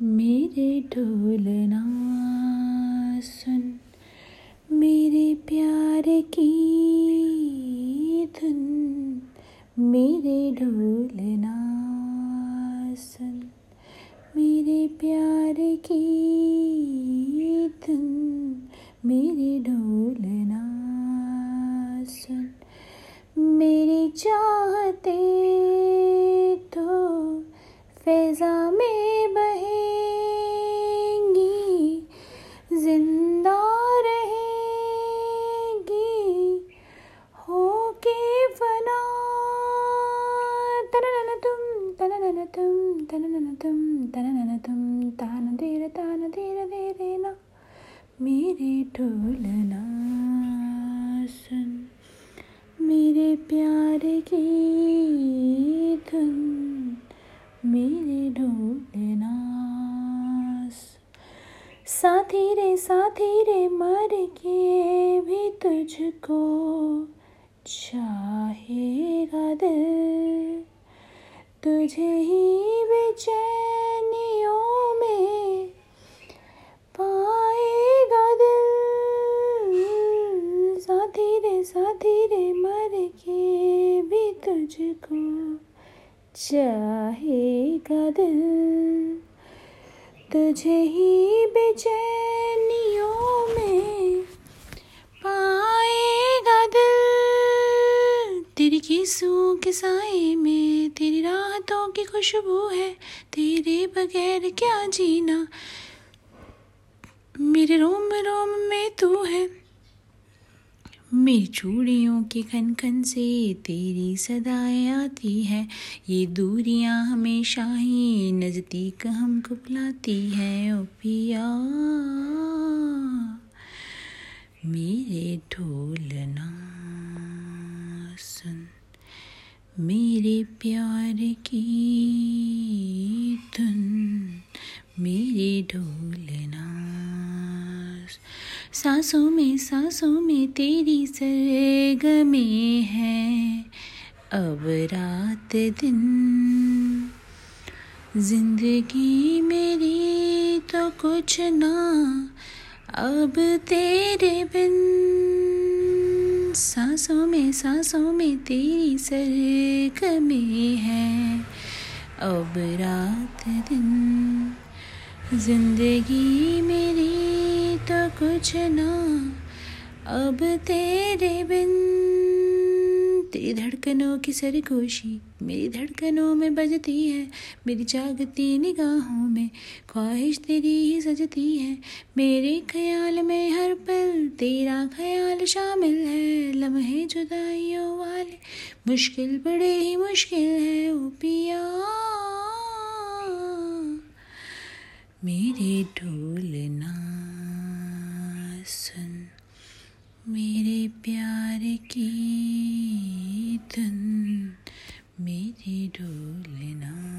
मेरे ढोलना सुन, मेरे प्यार की धुन, मेरे ढोलना सुन, मेरे प्यार की धुन, मेरे ढोलना सुन। मेरी चाहते तो फैजा में तनन तुम तनन तुम तनन तुम तान धीरे तान धीरे धीरे ना मेरे ढोलना सुन मेरे प्यार की धुन मेरे ढोलना साथी रे साथी रे मर के भी तुझको चाहेगा दिल तुझे ही बेचैनियों में पाएगा दिल। साथी रे साथी रे, मर के भी तुझको चाहेगा दिल। तुझे ही बेचैनियों तेरी किस्सों के साए में, तेरी राहतों की खुशबू है, तेरे बगैर क्या जीना? मेरे रोम रोम में तू है। मेरी चूड़ियों की खन खन से तेरी सदाएँ आती है। ये दूरियाँ हमेशा ही नज़दीक हमको बुलाती है, ओ पिया। मेरे ढोलना सुन मेरे प्यार की धुन, मेरे ढोलना सांसों में सांसों में तेरी सरगमे है। अब रात दिन, ज़िंदगी मेरी तो कुछ ना। अब तेरे बिन सांसों में सांसों में तेरी सर कमी है। अब रात दिन, ज़िंदगी मेरी तो कुछ ना। अब तेरे बिन तेरी धड़कनों की सरगोशी, मेरी धड़कनों में बजती है। मेरी जागती निगाहों में ख्वाहिश तेरी ही सजती है। मेरे ख्याल में हर पल तेरा ख्याल शामिल है। लम्हे जुदाइयों वाले, मुश्किल बड़े ही मुश्किल है। ओ पिया, मेरे ढोलना सुन मेरे प्यार की मिथुन मेरी डोलना